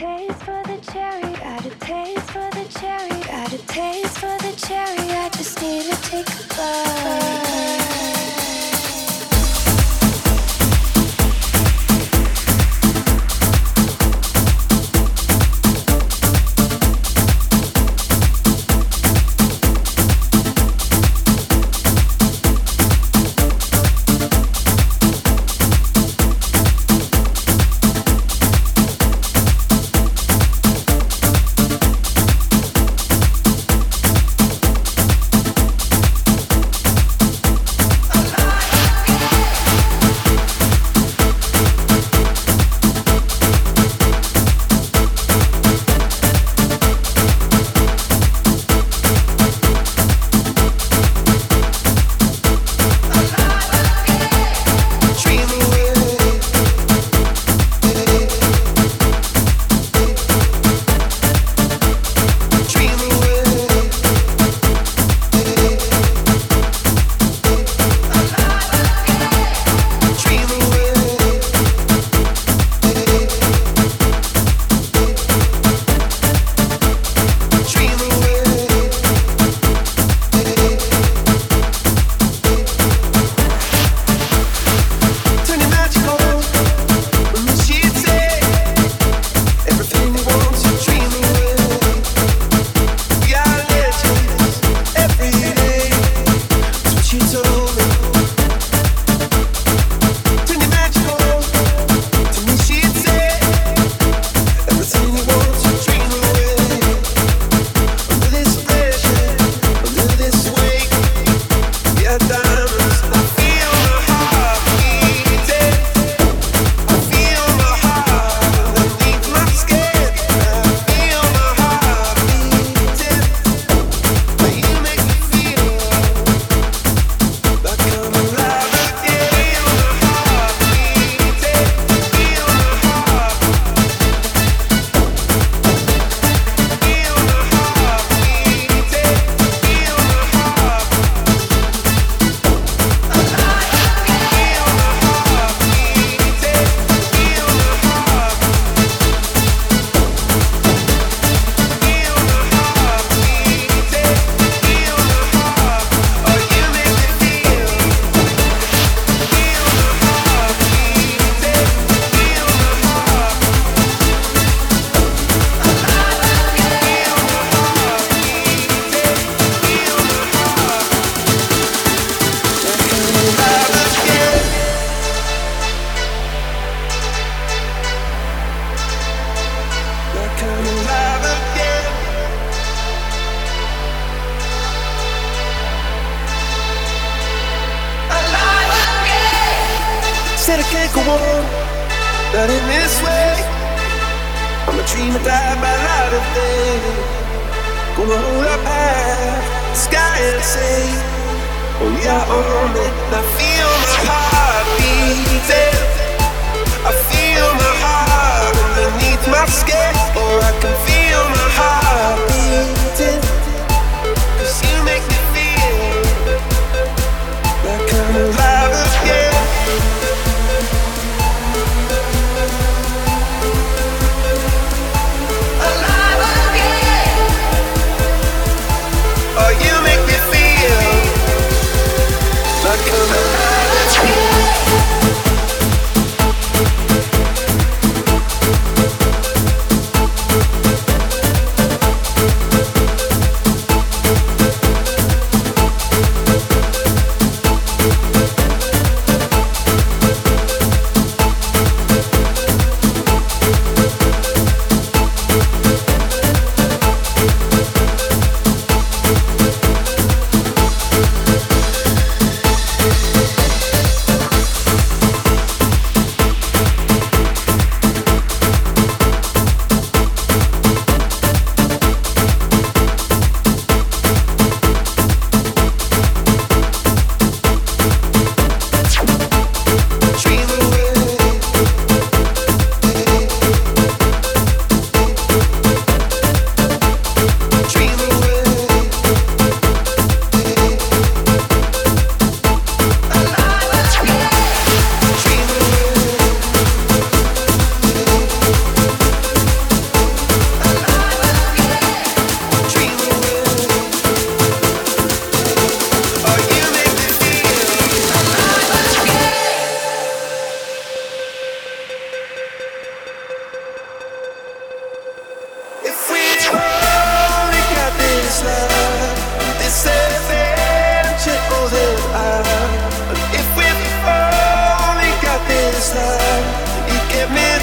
taste give me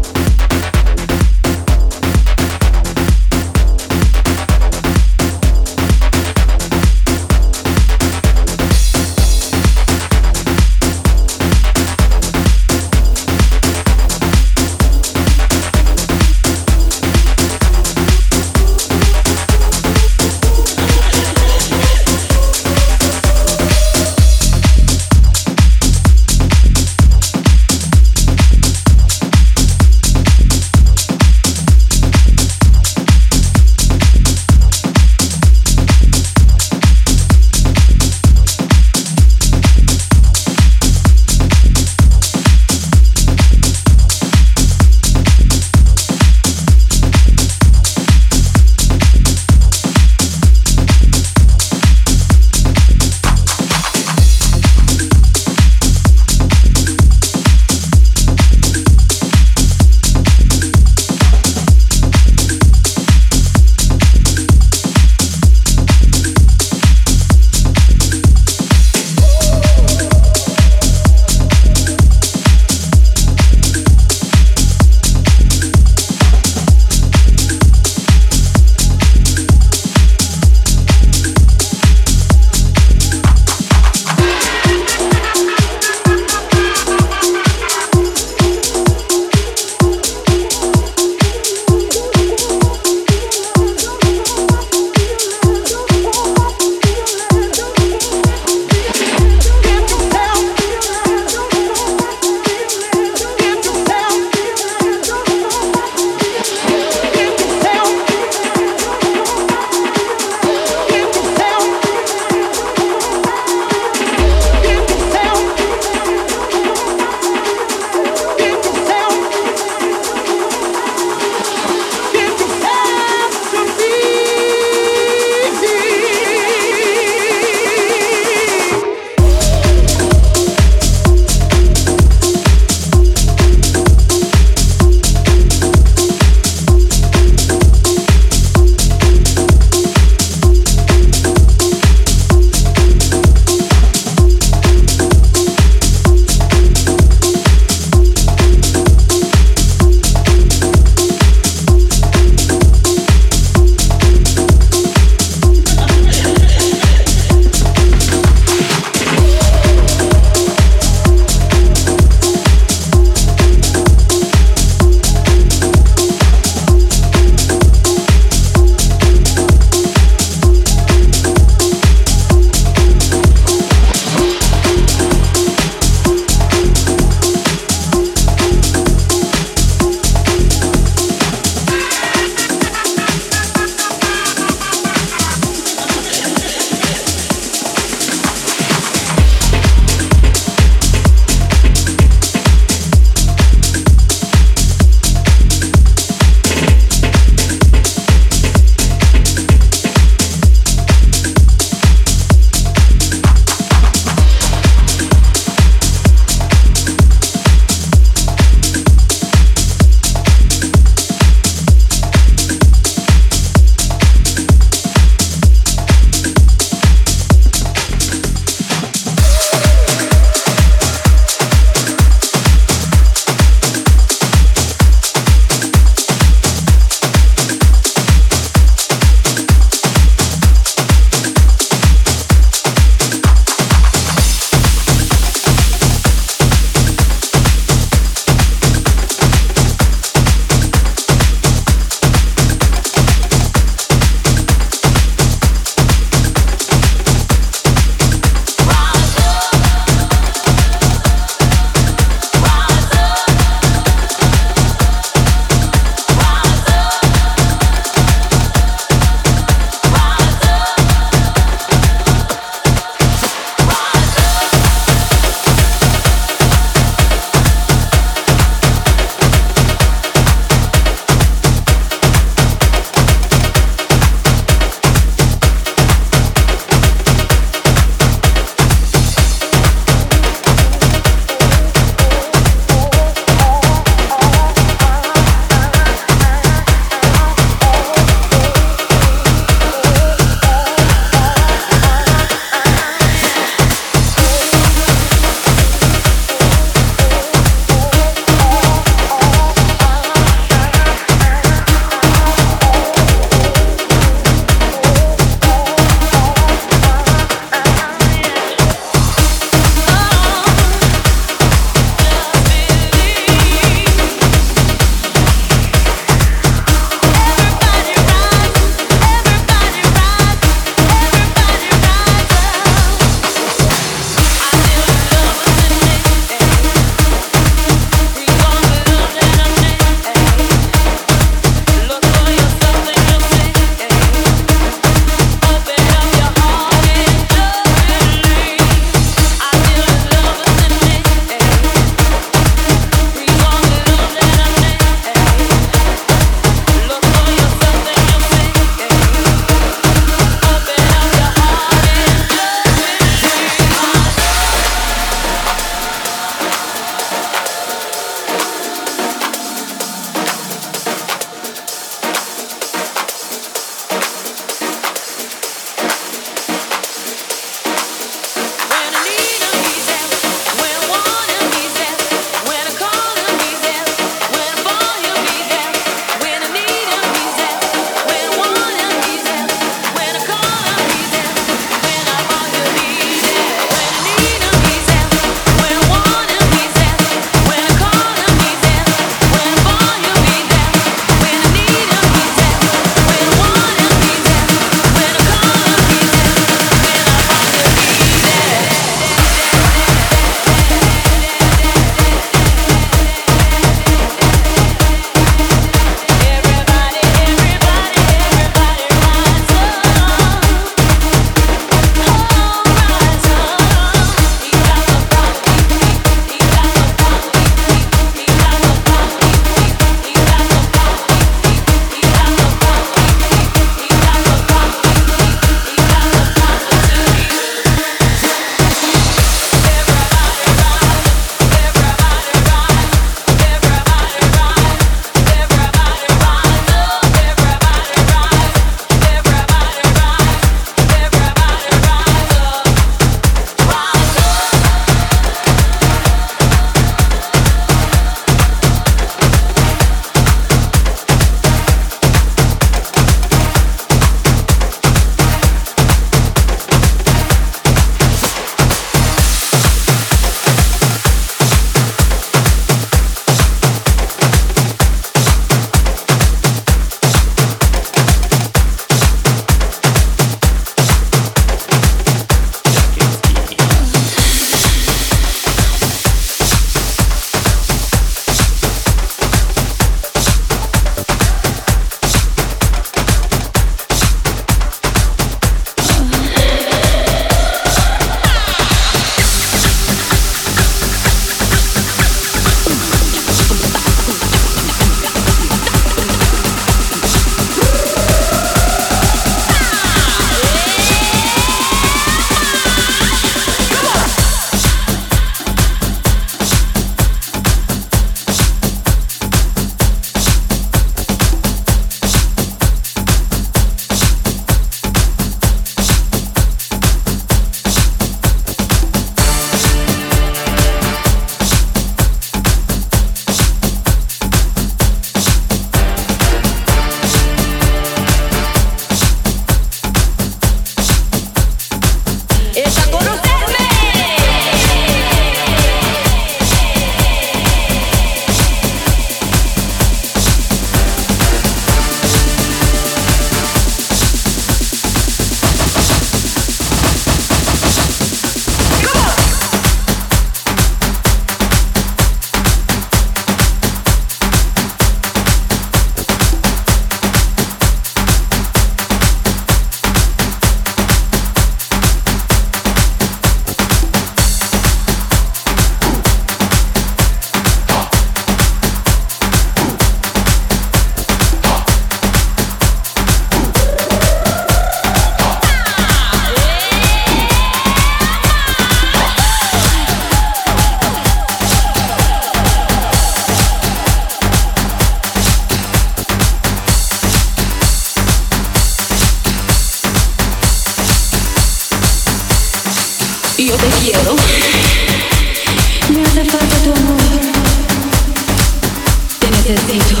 Cause they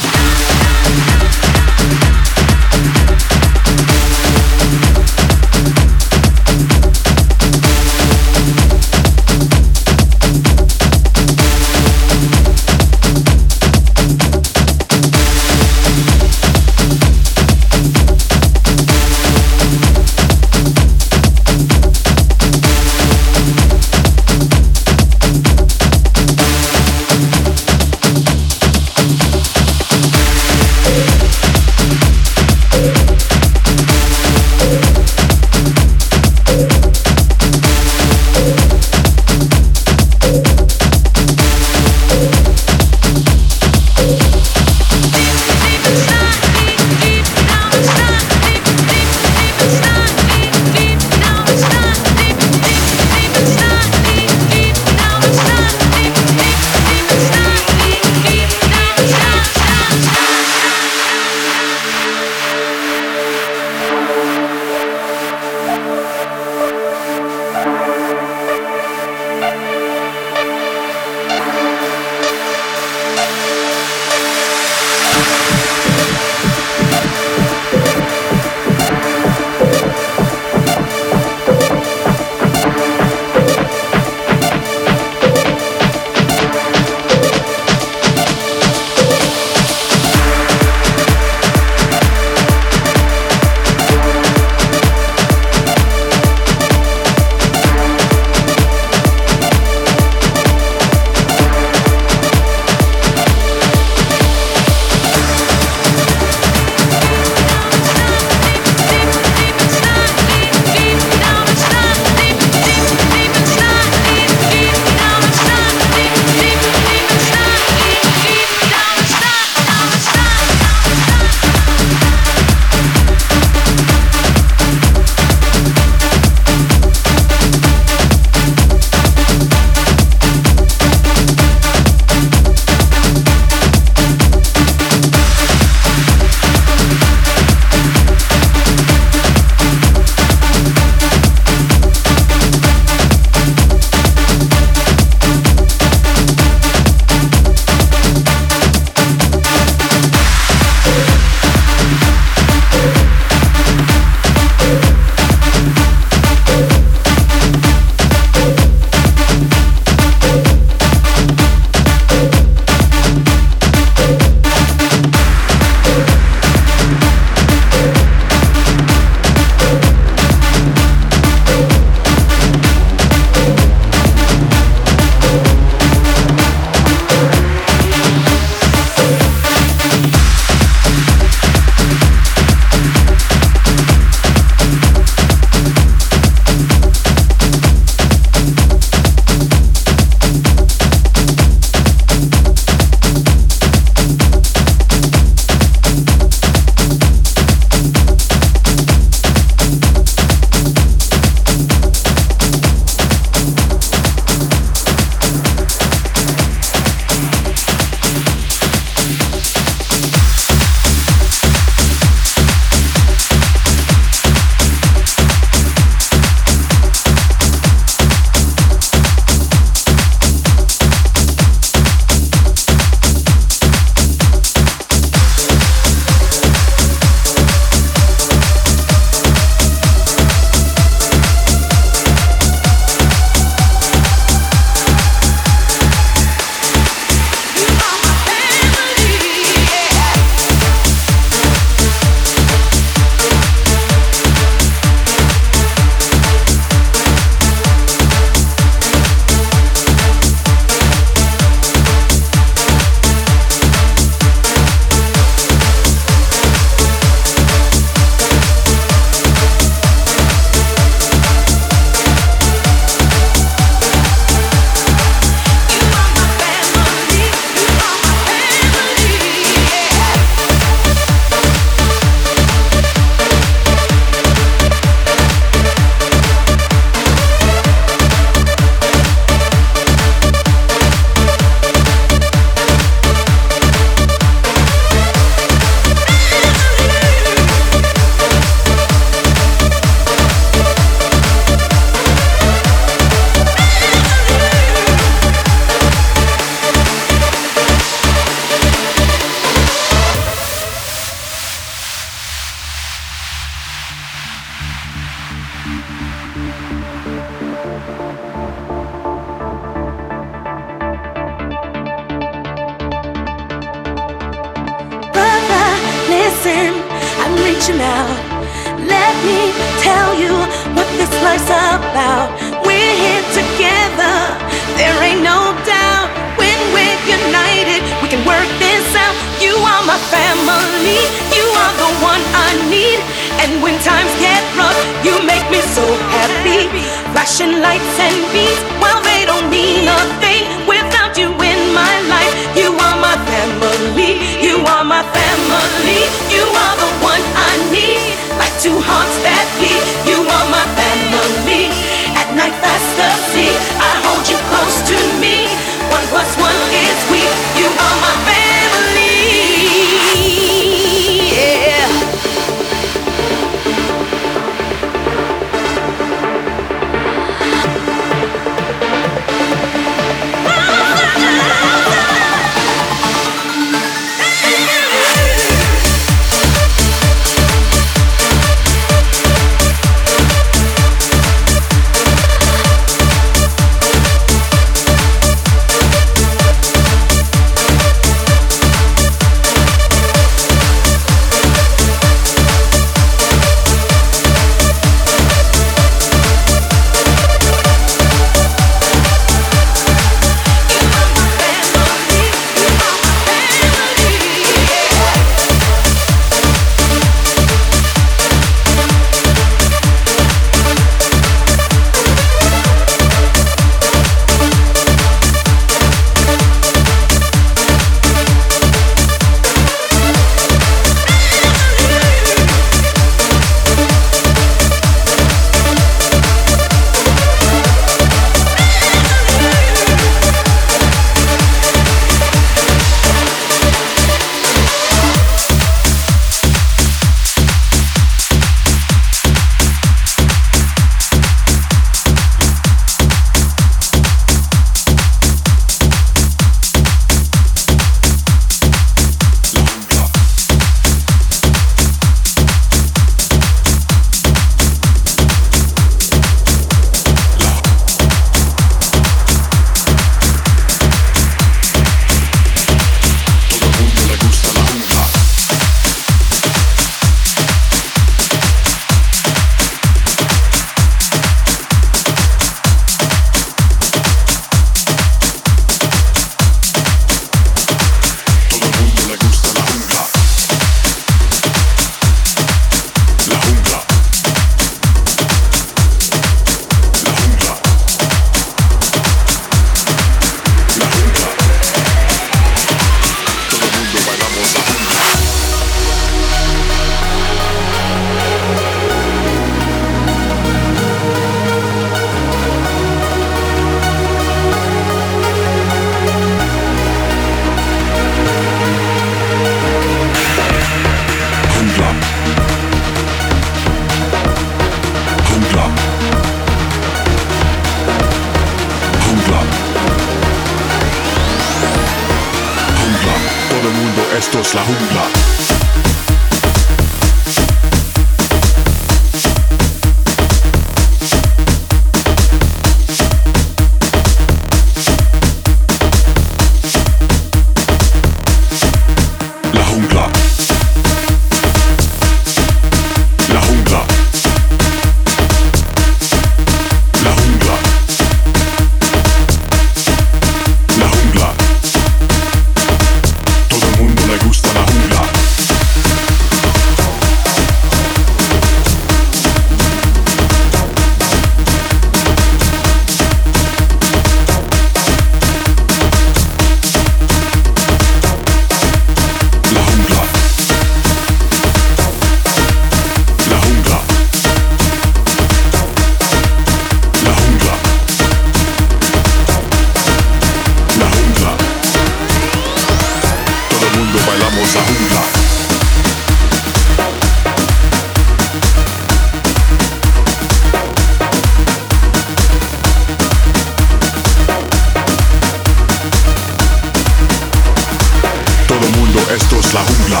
La jungla.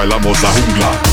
Bailamos la jungla.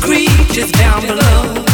Creatures down below,